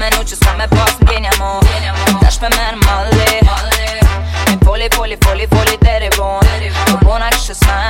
me nuqë, s'ka me pas n'genja mo Dash me merë mali Me foli, foli, foli, foli, deri bon Po bona kështë sajnë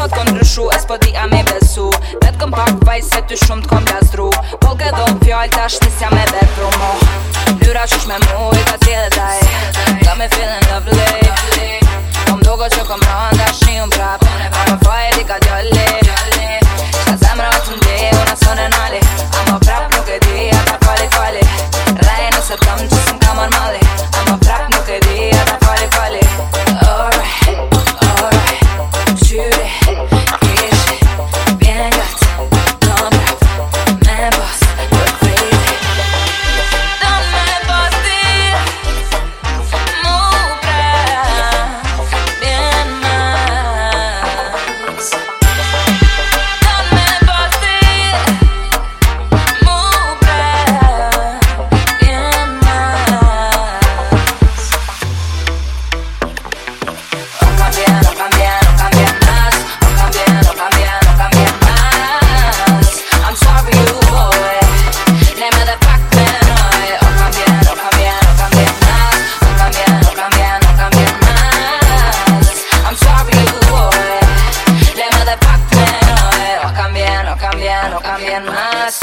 sot kon rëshu Es po di a me besu Vet këm pak vaj se ty shumë t'kon blastru Po ke dhom fjall t'a shtis jam e vetru Lyra qysh me mu i ka t'jelë taj Ka me feeling lovely, lovely. no cambian más.